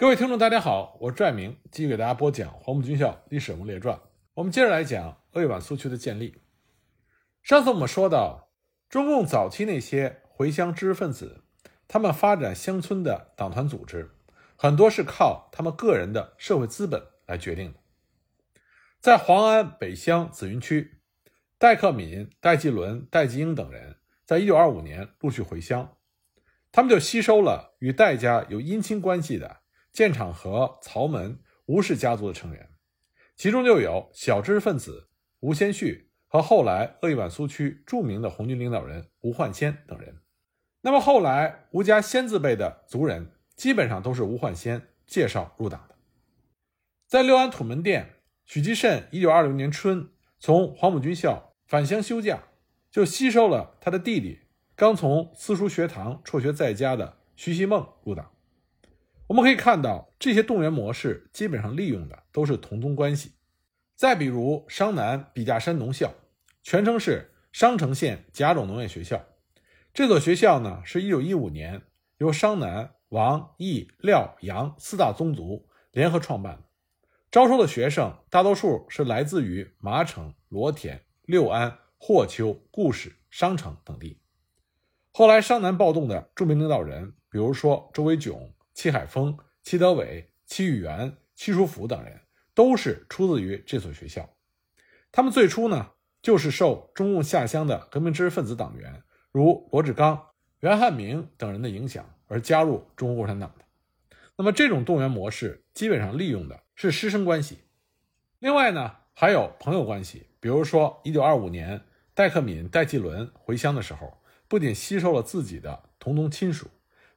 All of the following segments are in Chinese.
各位听众，大家好，我是拽明，继续给大家播讲《黄埔军校历史人物列传》。我们接着来讲鄂豫皖苏区的建立。上次我们说到，中共早期那些回乡知识分子，他们发展乡村的党团组织，很多是靠他们个人的社会资本来决定的。在黄安北乡紫云区，戴克敏、戴季伦、戴季英等人，在一九二五年陆续回乡，他们就吸收了与戴家有姻亲关系的建厂和、曹门、吴氏家族的成员，其中就有小知识分子吴先煦和后来鄂豫皖苏区著名的红军领导人吴焕先等人。那么后来吴家先字辈的族人，基本上都是吴焕先介绍入党的。在六安土门店。许继慎一九二六年春从黄埔军校返乡休假，就吸收了他的弟弟刚从私塾学堂辍学在家的徐希梦入党。我们可以看到，这些动员模式基本上利用的都是同宗关系。再比如商南笔架山农校，全称是商城县甲种农业学校。这所学校呢，是一九一五年由商南、王、易、廖、杨四大宗族联合创办的。招收的学生大多数是来自于麻城、罗田、六安、霍丘、固始、商城等地。后来商南暴动的著名领导人，比如说周维炯、戚海峰、戚德伟、戚玉元、戚叔福等人，都是出自于这所学校。他们最初呢，就是受中共下乡的革命知识分子党员，如罗志刚、袁汉明等人的影响而加入中国共产党的。那么这种动员模式，基本上利用的。是师生关系，另外呢还有朋友关系。比如说，一九二五年，戴克敏、戴季伦回乡的时候，不仅吸收了自己的同宗亲属，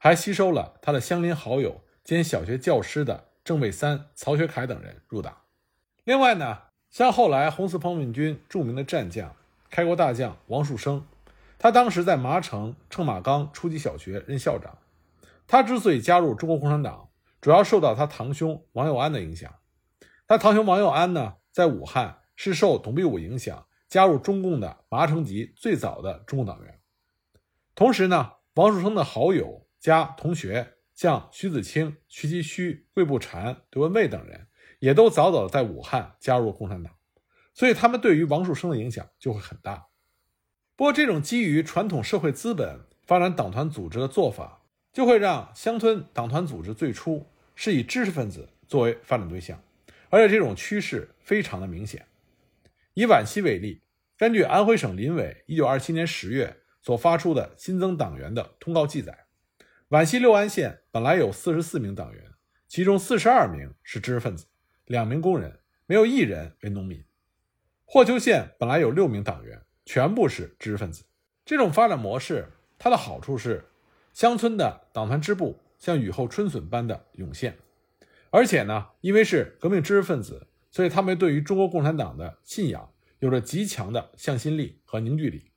还吸收了他的乡邻好友兼小学教师的郑卫三、曹学凯等人入党。另外呢，像后来红四方面军著名的战将、开国大将王树声，他当时在麻城乘马岗初级小学任校长。他之所以加入中国共产党，主要受到他堂兄王佑安的影响。他堂兄王佑安呢，在武汉是受董必武影响，加入中共的麻城籍最早的中共党员。同时呢，王树声的好友加同学，像徐子清、徐其虚、桂步禅、刘文蔚等人，也都早早在武汉加入共产党，所以他们对于王树声的影响就会很大。不过，这种基于传统社会资本发展党团组织的做法。就会让乡村党团组织最初是以知识分子作为发展对象，而且这种趋势非常的明显。以皖西为例，根据安徽省临委1927年10月所发出的新增党员的通告记载，皖西六安县本来有44名党员，其中42名是知识分子，两名工人，没有一人为农民。霍邱县本来有6名党员，全部是知识分子。这种发展模式，它的好处是。乡村的党团支部像雨后春笋般的涌现，而且呢，因为是革命知识分子，所以他们对于中国共产党的信仰有着极强的向心力和凝聚力。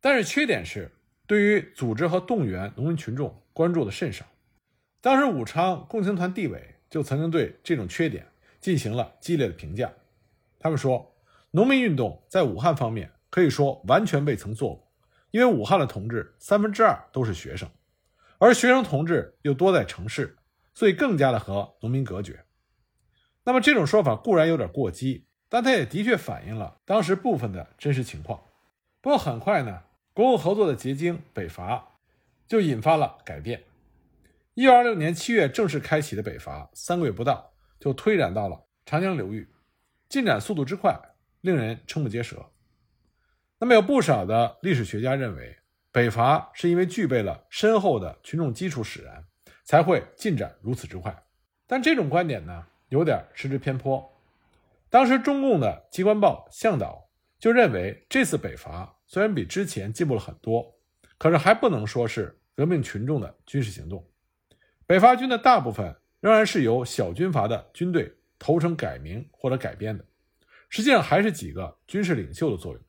但是缺点是，对于组织和动员农民群众关注的甚少。当时武昌共青团地委就曾经对这种缺点进行了激烈的评价。他们说，农民运动在武汉方面可以说完全未曾做过，因为武汉的同志三分之二都是学生。而学生同志又多在城市，所以更加的和农民隔绝。那么这种说法固然有点过激，但它也的确反映了当时部分的真实情况。不过很快呢，国共合作的结晶北伐就引发了改变。一九二六年七月正式开启的北伐，三个月不到就推展到了长江流域，进展速度之快，令人瞠目结舌。那么有不少的历史学家认为。北伐是因为具备了深厚的群众基础使然，才会进展如此之快。但这种观点呢，有点失之偏颇。当时中共的机关报《向导》就认为，这次北伐虽然比之前进步了很多，可是还不能说是革命群众的军事行动。北伐军的大部分仍然是由小军阀的军队投诚改名或者改编的，实际上还是几个军事领袖的作用，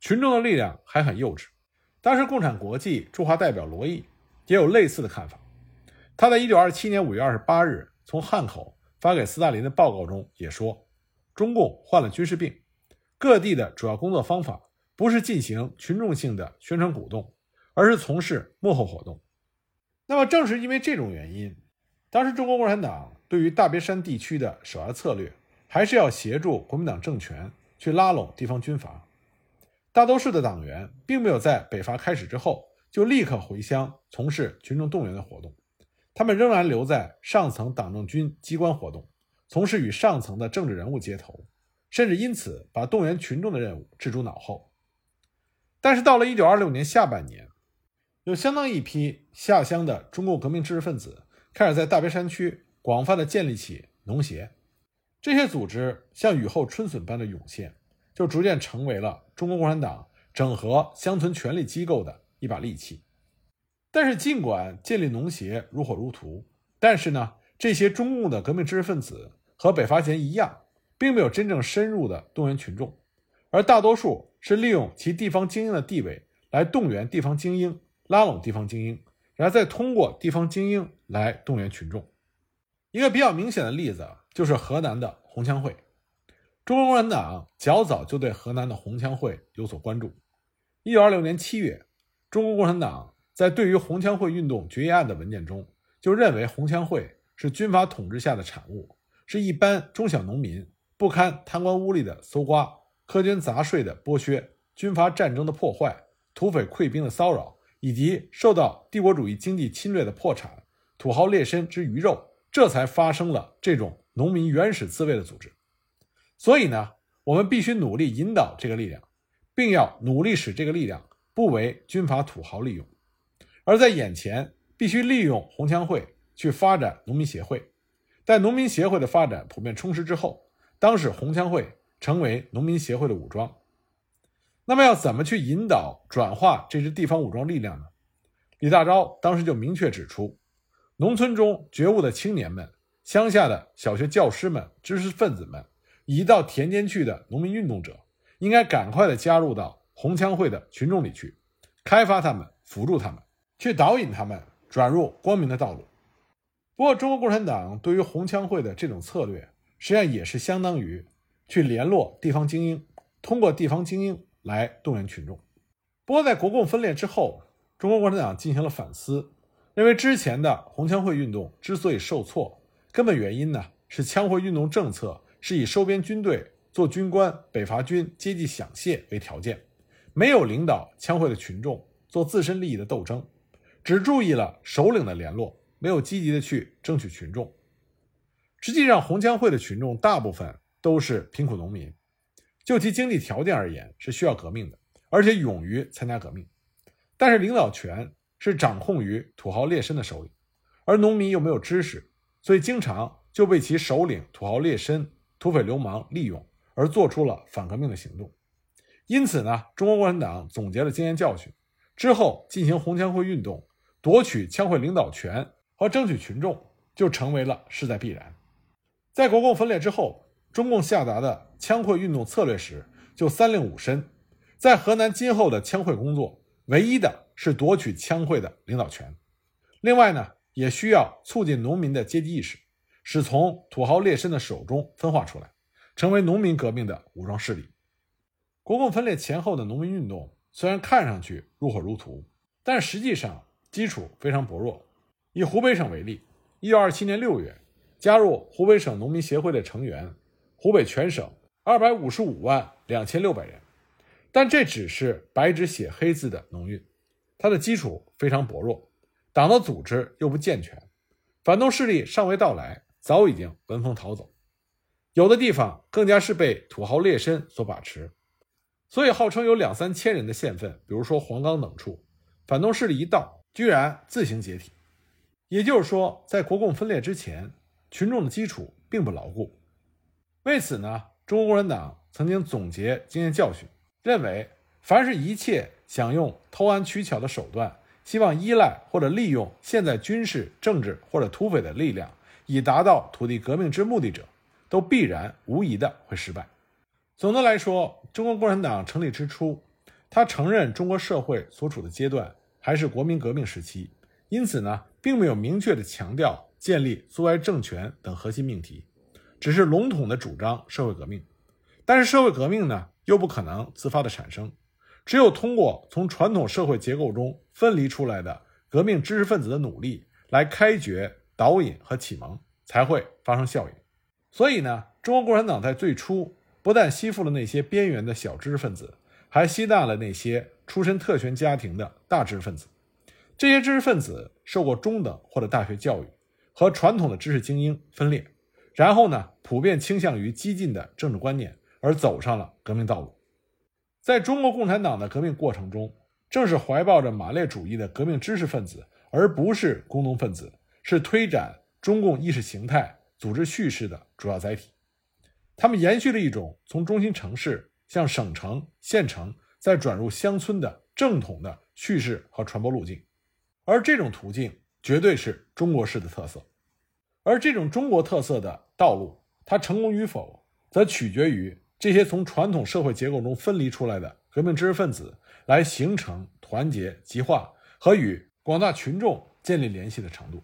群众的力量还很幼稚。当时，共产国际驻华代表罗毅也有类似的看法。他在1927年5月28日从汉口发给斯大林的报告中也说：“中共患了军事病，各地的主要工作方法不是进行群众性的宣传鼓动，而是从事幕后活动。”那么，正是因为这种原因，当时中国共产党对于大别山地区的首要策略，还是要协助国民党政权去拉拢地方军阀。大多数的党员并没有在北伐开始之后就立刻回乡从事群众动员的活动，他们仍然留在上层党政军机关活动，从事与上层的政治人物接头，甚至因此把动员群众的任务置诸脑后。但是到了1926年下半年，有相当一批下乡的中共革命知识分子开始在大别山区广泛的建立起农协，这些组织像雨后春笋般的涌现，就逐渐成为了中国共产党整合乡村权力机构的一把利器。但是，尽管建立农协如火如荼，但是呢，这些中共的革命知识分子和北伐前一样，并没有真正深入的动员群众，而大多数是利用其地方精英的地位来动员地方精英。拉拢地方精英，然后再通过地方精英来动员群众。一个比较明显的例子就是河南的红枪会。中国共产党较早就对河南的红枪会有所关注。一九二六年七月，中国共产党在对于红枪会运动决议案的文件中，就认为红枪会是军阀统治下的产物，是一般中小农民不堪贪官污吏的搜刮、苛捐杂税的剥削、军阀战争的破坏、土匪溃兵的骚扰。以及受到帝国主义经济侵略的破产、土豪劣绅之鱼肉，这才发生了这种农民原始自卫的组织。所以呢，我们必须努力引导这个力量，并要努力使这个力量不为军阀土豪利用。而在眼前，必须利用红枪会去发展农民协会。在农民协会的发展普遍充实之后，当使红枪会成为农民协会的武装。那么要怎么去引导转化这支地方武装力量呢？李大钊当时就明确指出，农村中觉悟的青年们、乡下的小学教师们、知识分子们，以及到田间去的农民运动者，应该赶快的加入到红枪会的群众里去，开发他们，辅助他们，去导引他们转入光明的道路。不过，中国共产党对于红枪会的这种策略，实际上也是相当于去联络地方精英，通过地方精英。来动员群众。不过，在国共分裂之后，中国共产党进行了反思，认为之前的红枪会运动之所以受挫，根本原因呢是枪会运动政策是以收编军队、做军官、北伐军阶级享谢为条件，没有领导枪会的群众做自身利益的斗争，只注意了首领的联络，没有积极的去争取群众。实际上，红枪会的群众大部分都是贫苦农民。就其经济条件而言，是需要革命的，而且勇于参加革命。但是领导权是掌控于土豪劣绅的手里，而农民又没有知识，所以经常就被其首领土豪劣绅、土匪流氓利用，而做出了反革命的行动。因此呢，中国共产党总结了经验教训之后，进行红枪会运动，夺取枪会领导权和争取群众，就成为了势在必然。在国共分裂之后。中共下达的枪会运动策略时，就三令五申，在河南今后的枪会工作，唯一的是夺取枪会的领导权。另外呢，也需要促进农民的阶级意识，使从土豪劣绅的手中分化出来，成为农民革命的武装势力。国共分裂前后的农民运动虽然看上去如火如荼，但实际上基础非常薄弱。以湖北省为例，一九二七年六月，加入湖北省农民协会的成员。湖北全省二百五十五万两千六百人，但这只是白纸写黑字的农运，它的基础非常薄弱，党的组织又不健全，反动势力尚未到来，早已经闻风逃走，有的地方更加是被土豪劣绅所把持，所以号称有两三千人的县份，比如说黄冈等处，反动势力一到，居然自行解体。也就是说，在国共分裂之前，群众的基础并不牢固。为此呢，中国共产党曾经总结经验教训，认为凡是一切想用偷安取巧的手段，希望依赖或者利用现在军事、政治或者土匪的力量，以达到土地革命之目的者，都必然无疑的会失败。总的来说，中国共产党成立之初，他承认中国社会所处的阶段还是国民革命时期，因此呢，并没有明确的强调建立苏维埃政权等核心命题。只是笼统的主张社会革命，但是社会革命呢，又不可能自发的产生，只有通过从传统社会结构中分离出来的革命知识分子的努力，来开掘导引和启蒙，才会发生效应。所以呢，中国共产党在最初不但吸附了那些边缘的小知识分子，还吸纳了那些出身特权家庭的大知识分子。这些知识分子受过中等或者大学教育，和传统的知识精英分裂，然后呢，普遍倾向于激进的政治观念，而走上了革命道路。在中国共产党的革命过程中，正是怀抱着马列主义的革命知识分子，而不是工农分子，是推展中共意识形态组织叙事的主要载体。他们延续了一种从中心城市向省城、县城，再转入乡村的正统的叙事和传播路径。而这种途径绝对是中国式的特色，而这种中国特色的道路，它成功与否，则取决于这些从传统社会结构中分离出来的革命知识分子来形成团结、极化和与广大群众建立联系的程度。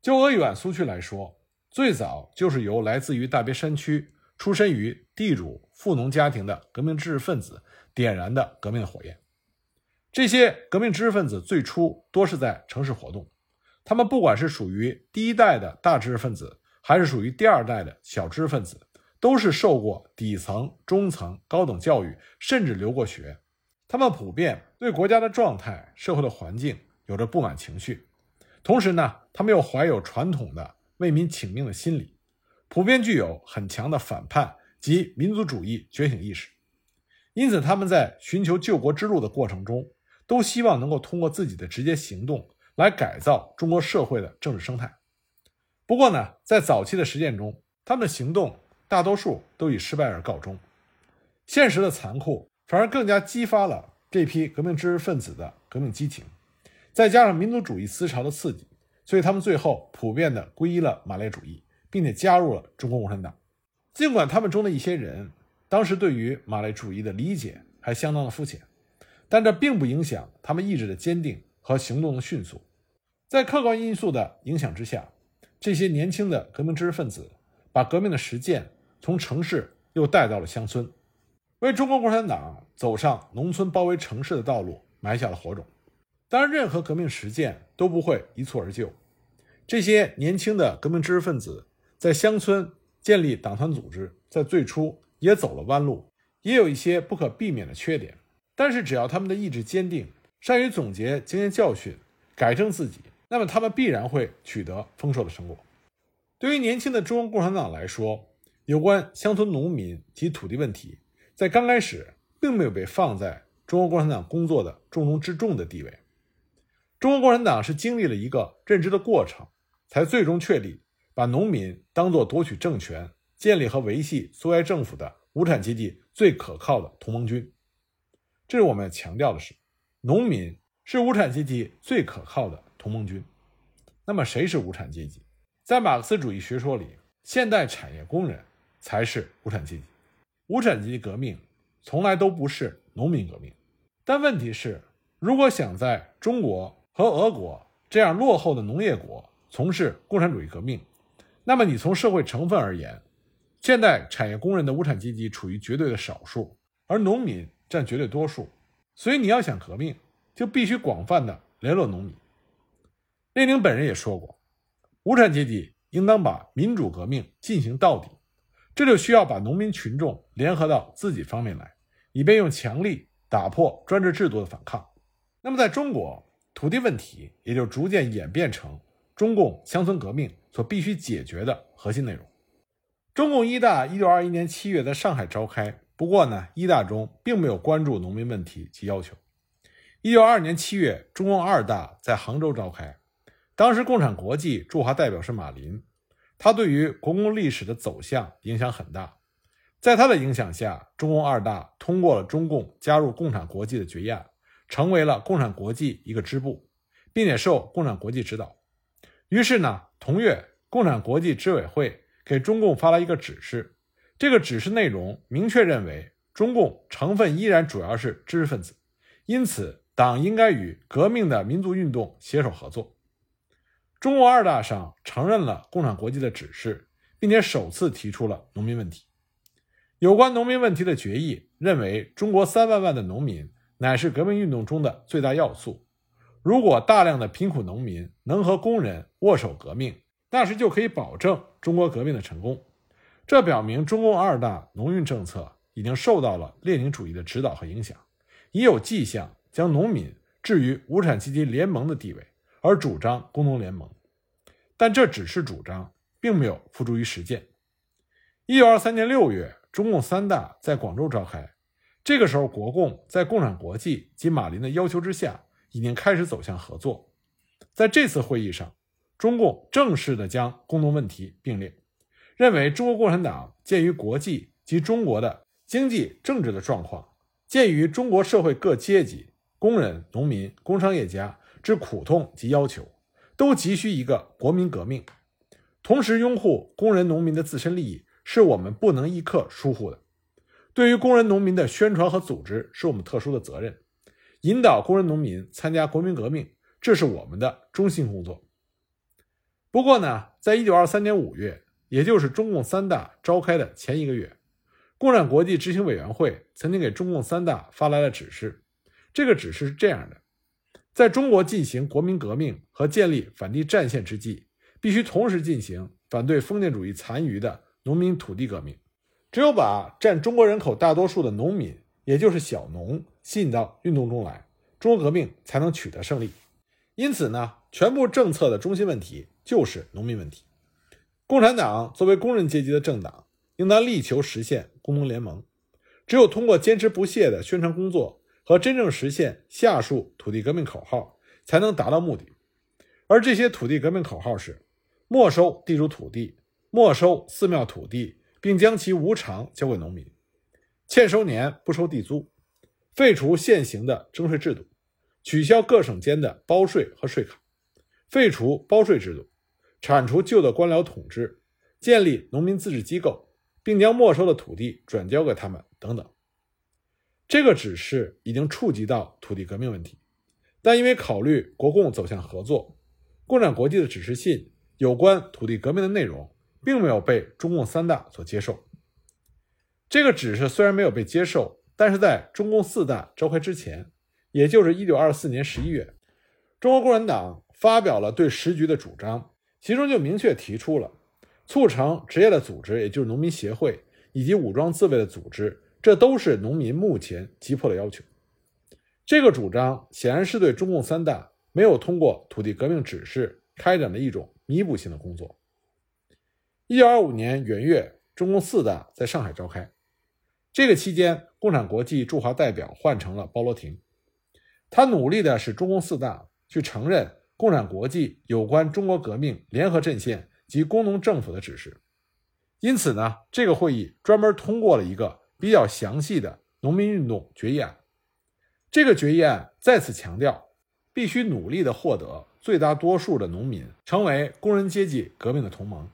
就鄂豫皖苏区来说，最早就是由来自于大别山区、出身于地主富农家庭的革命知识分子点燃的革命火焰。这些革命知识分子最初多是在城市活动，他们不管是属于第一代的大知识分子，还是属于第二代的小知识分子，都是受过底层、中层、高等教育，甚至留过学。他们普遍对国家的状态、社会的环境有着不满情绪，同时呢，他们又怀有传统的为民请命的心理，普遍具有很强的反叛及民族主义觉醒意识。因此，他们在寻求救国之路的过程中，都希望能够通过自己的直接行动来改造中国社会的政治生态。不过呢，在早期的实践中，他们的行动大多数都以失败而告终。现实的残酷反而更加激发了这批革命知识分子的革命激情，再加上民族主义思潮的刺激，所以他们最后普遍的皈依了马列主义，并且加入了中国共产党。尽管他们中的一些人当时对于马列主义的理解还相当的肤浅。但这并不影响他们意志的坚定和行动的迅速。在客观因素的影响之下，这些年轻的革命知识分子把革命的实践从城市又带到了乡村，为中国共产党走上农村包围城市的道路埋下了火种。当然，任何革命实践都不会一蹴而就。这些年轻的革命知识分子在乡村建立党团组织，在最初也走了弯路，也有一些不可避免的缺点。但是，只要他们的意志坚定，善于总结经验教训，改正自己，那么他们必然会取得丰硕的成果。对于年轻的中国共产党来说，有关乡村农民及土地问题，在刚开始并没有被放在中国共产党工作的重中之重的地位。中国共产党是经历了一个认知的过程，才最终确立把农民当作夺取政权、建立和维系苏维埃政府的无产阶级最可靠的同盟军。这是我们要强调的是，农民是无产阶级最可靠的同盟军。那么，谁是无产阶级？在马克思主义学说里，现代产业工人才是无产阶级。无产阶级革命从来都不是农民革命。但问题是，如果想在中国和俄国这样落后的农业国从事共产主义革命，那么你从社会成分而言，现代产业工人的无产阶级处于绝对的少数，而农民。占绝对多数，所以你要想革命，就必须广泛的联络农民。列宁本人也说过，无产阶级应当把民主革命进行到底，这就需要把农民群众联合到自己方面来，以便用强力打破专制制度的反抗。那么，在中国，土地问题也就逐渐演变成中共乡村革命所必须解决的核心内容。中共一大一九二一年七月在上海召开。不过呢，一大中并没有关注农民问题及要求。一九二二年七月，中共二大在杭州召开，当时共产国际驻华代表是马林，他对于国共历史的走向影响很大。在他的影响下，中共二大通过了中共加入共产国际的决议案，成为了共产国际一个支部，并且受共产国际指导。于是呢，同月，共产国际执委会给中共发了一个指示。这个指示内容明确认为，中共成分依然主要是知识分子，因此党应该与革命的民族运动携手合作。中共二大上承认了共产国际的指示，并且首次提出了农民问题。有关农民问题的决议认为，中国三万万的农民乃是革命运动中的最大要素。如果大量的贫苦农民能和工人握手革命，那时就可以保证中国革命的成功。这表明中共二大农运政策已经受到了列宁主义的指导和影响，已有迹象将农民置于无产阶级联盟的地位，而主张工农联盟。但这只是主张，并没有付诸于实践。一九二三年六月，中共三大在广州召开。这个时候，国共在共产国际及马林的要求之下，已经开始走向合作。在这次会议上，中共正式的将工农问题并列，认为中国共产党鉴于国际及中国的经济政治的状况，鉴于中国社会各阶级工人、农民、工商业家之苦痛及要求，都急需一个国民革命，同时拥护工人、农民的自身利益，是我们不能一刻疏忽的。对于工人农民的宣传和组织是我们特殊的责任，引导工人农民参加国民革命，这是我们的中心工作。不过呢，在一九二三年五月，也就是中共三大召开的前一个月，共产国际执行委员会曾经给中共三大发来了指示。这个指示是这样的：在中国进行国民革命和建立反帝战线之际，必须同时进行反对封建主义残余的农民土地革命。只有把占中国人口大多数的农民，也就是小农，吸引到运动中来，中国革命才能取得胜利。因此呢，全部政策的中心问题就是农民问题。共产党作为工人阶级的政党，应当力求实现工农联盟。只有通过坚持不懈的宣传工作和真正实现下述土地革命口号，才能达到目的。而这些土地革命口号是：没收地主土地，没收寺庙土地。并将其无偿交给农民，欠收年不收地租，废除现行的征税制度，取消各省间的包税和税卡，废除包税制度，铲除旧的官僚统治，建立农民自治机构，并将没收的土地转交给他们等等。这个指示已经触及到土地革命问题，但因为考虑国共走向合作，共产国际的指示信有关土地革命的内容。并没有被中共三大所接受。这个指示虽然没有被接受，但是在中共四大召开之前，也就是一九二四年十一月，中国共产党发表了对时局的主张，其中就明确提出了促成职业的组织，也就是农民协会以及武装自卫的组织，这都是农民目前急迫的要求。这个主张显然是对中共三大没有通过土地革命指示开展的一种弥补性的工作。一九二五年元月，中共四大在上海召开。这个期间，共产国际驻华代表换成了包罗廷，他努力的使中共四大去承认共产国际有关中国革命联合阵线及工农政府的指示。因此呢，这个会议专门通过了一个比较详细的农民运动决议案。这个决议案再次强调，必须努力的获得最大多数的农民成为工人阶级革命的同盟。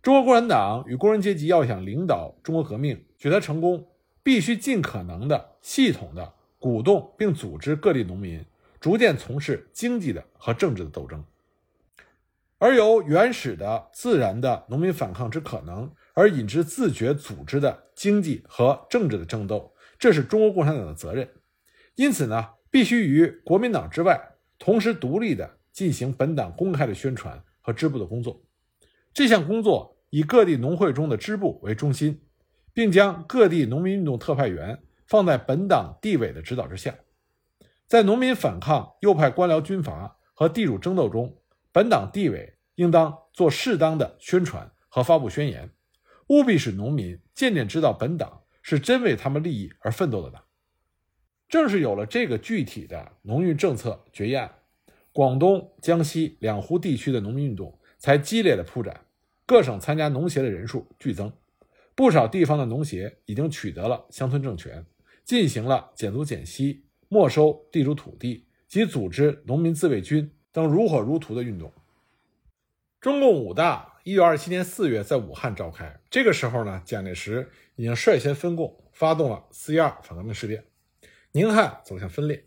中国共产党与工人阶级要想领导中国革命取得成功，必须尽可能的系统的鼓动并组织各地农民逐渐从事经济的和政治的斗争，而由原始的自然的农民反抗之可能而引致自觉组织的经济和政治的争斗，这是中国共产党的责任。因此呢，必须于国民党之外，同时独立的进行本党公开的宣传和支部的工作。这项工作以各地农会中的支部为中心，并将各地农民运动特派员放在本党地委的指导之下。在农民反抗右派官僚军阀和地主争斗中，本党地委应当做适当的宣传和发布宣言，务必使农民渐渐知道本党是真为他们利益而奋斗的党。正是有了这个具体的农运政策决议案，广东、江西两湖地区的农民运动。才激烈的铺展，各省参加农协的人数剧增，不少地方的农协已经取得了乡村政权，进行了减租减息、没收地主土地及组织农民自卫军等如火如荼的运动。中共五大一九二七年四月在武汉召开，这个时候呢，蒋介石已经率先分共，发动了四一二反革命事变，宁汉走向分裂。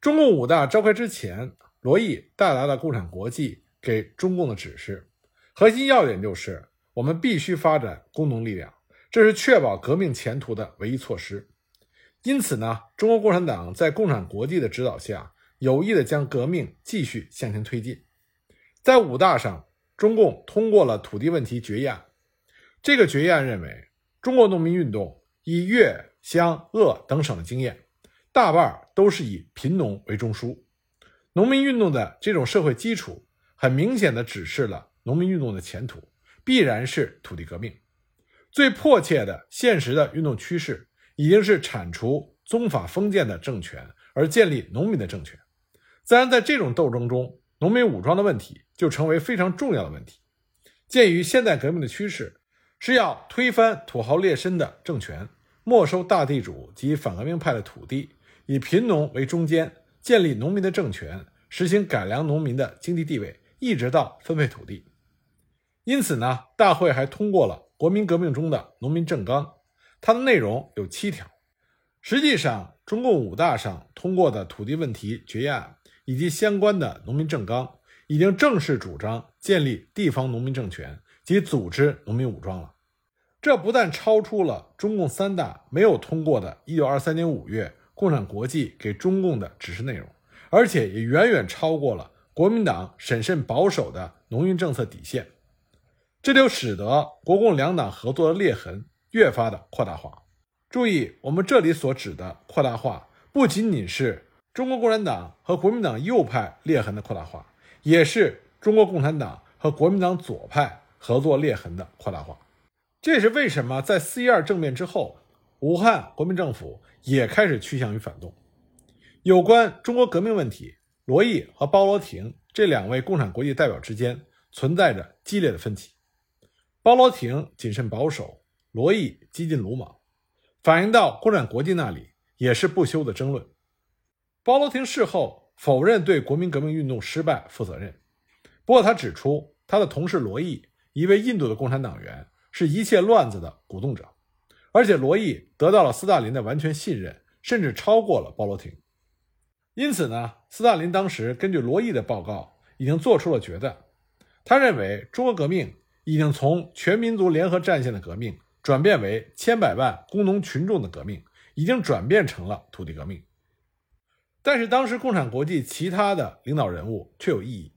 中共五大召开之前，罗毅带来了共产国际。给中共的指示，核心要点就是我们必须发展工农力量，这是确保革命前途的唯一措施。因此呢，中国共产党在共产国际的指导下，有意的将革命继续向前推进。在五大上，中共通过了土地问题决议案。这个决议案认为，中国农民运动以粤、湘、鄂等省的经验，大半都是以贫农为中枢。农民运动的这种社会基础，很明显的指示了农民运动的前途，必然是土地革命。最迫切的、现实的运动趋势，已经是铲除宗法封建的政权，而建立农民的政权。自然，在这种斗争中，农民武装的问题就成为非常重要的问题。鉴于现代革命的趋势是要推翻土豪劣绅的政权，没收大地主及反革命派的土地，以贫农为中间。建立农民的政权，实行改良农民的经济地位，一直到分配土地。因此呢，大会还通过了国民革命中的农民政纲，它的内容有七条。实际上，中共五大上通过的土地问题决议案以及相关的农民政纲，已经正式主张建立地方农民政权及组织农民武装了。这不但超出了中共三大没有通过的1923年5月。共产国际给中共的指示内容，而且也远远超过了国民党审慎保守的农运政策底线，这就使得国共两党合作的裂痕越发的扩大化。注意，我们这里所指的扩大化，不仅仅是中国共产党和国民党右派裂痕的扩大化，也是中国共产党和国民党左派合作裂痕的扩大化。这也是为什么在四一二政变之后，武汉国民政府。也开始趋向于反动。有关中国革命问题，罗毅和包罗廷这两位共产国际代表之间存在着激烈的分歧。包罗廷谨慎保守，罗毅激进鲁莽，反映到共产国际那里也是不休的争论。包罗廷事后否认对国民革命运动失败负责任，不过他指出，他的同事罗毅，一位印度的共产党员，是一切乱子的鼓动者。而且罗毅得到了斯大林的完全信任，甚至超过了鲍罗廷。因此呢，斯大林当时根据罗毅的报告，已经做出了决断。他认为中国革命已经从全民族联合战线的革命，转变为千百万工农群众的革命，已经转变成了土地革命。但是当时共产国际其他的领导人物却有异议，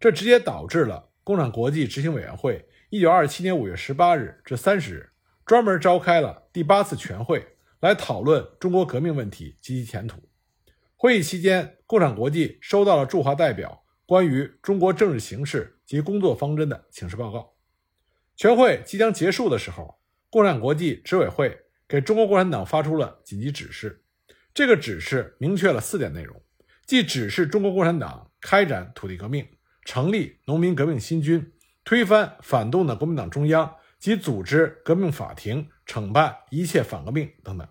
这直接导致了共产国际执行委员会一九二七年五月十八日至三十日。专门召开了第八次全会，来讨论中国革命问题及其前途。会议期间，共产国际收到了驻华代表关于中国政治形势及工作方针的请示报告。全会即将结束的时候，共产国际执委会给中国共产党发出了紧急指示。这个指示明确了四点内容，即指示中国共产党开展土地革命，成立农民革命新军，推翻反动的国民党中央。及组织革命法庭，惩办一切反革命等等。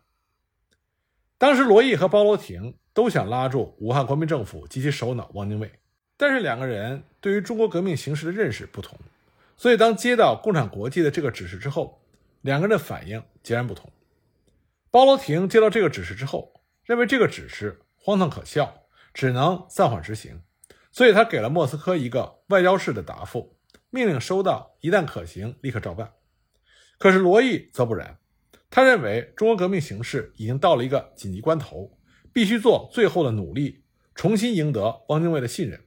当时，罗毅和包罗廷都想拉住武汉国民政府及其首脑汪精卫，但是两个人对于中国革命形势的认识不同，所以当接到共产国际的这个指示之后，两个人的反应截然不同。包罗廷接到这个指示之后，认为这个指示荒唐可笑，只能暂缓执行，所以他给了莫斯科一个外交式的答复。命令收到，一旦可行，立刻照办。可是罗毅则不然，他认为中国革命形势已经到了一个紧急关头，必须做最后的努力，重新赢得汪精卫的信任。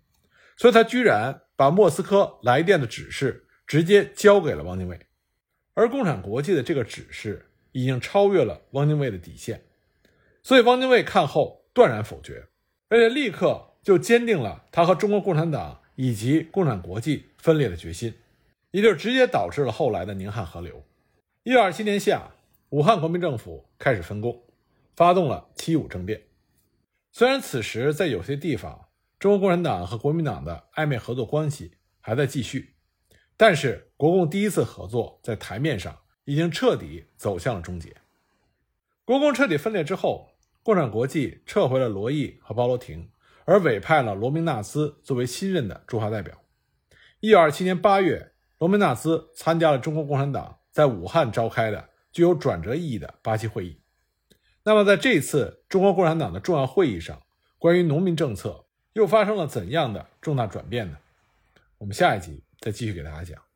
所以他居然把莫斯科来电的指示直接交给了汪精卫。而共产国际的这个指示已经超越了汪精卫的底线，所以汪精卫看后断然否决，而且立刻就坚定了他和中国共产党。以及共产国际分裂的决心，也就直接导致了后来的宁汉合流。一九二七年夏，武汉国民政府开始分共，发动了七五政变。虽然此时在有些地方，中国共产党和国民党的暧昧合作关系还在继续，但是国共第一次合作在台面上已经彻底走向了终结。国共彻底分裂之后，共产国际撤回了罗毅和包罗廷。而委派了罗明纳兹作为新任的驻华代表。一九二七年八月，罗明纳兹参加了中国共产党在武汉召开的具有转折意义的八七会议。那么，在这次中国共产党的重要会议上，关于农民政策又发生了怎样的重大转变呢？我们下一集再继续给大家讲。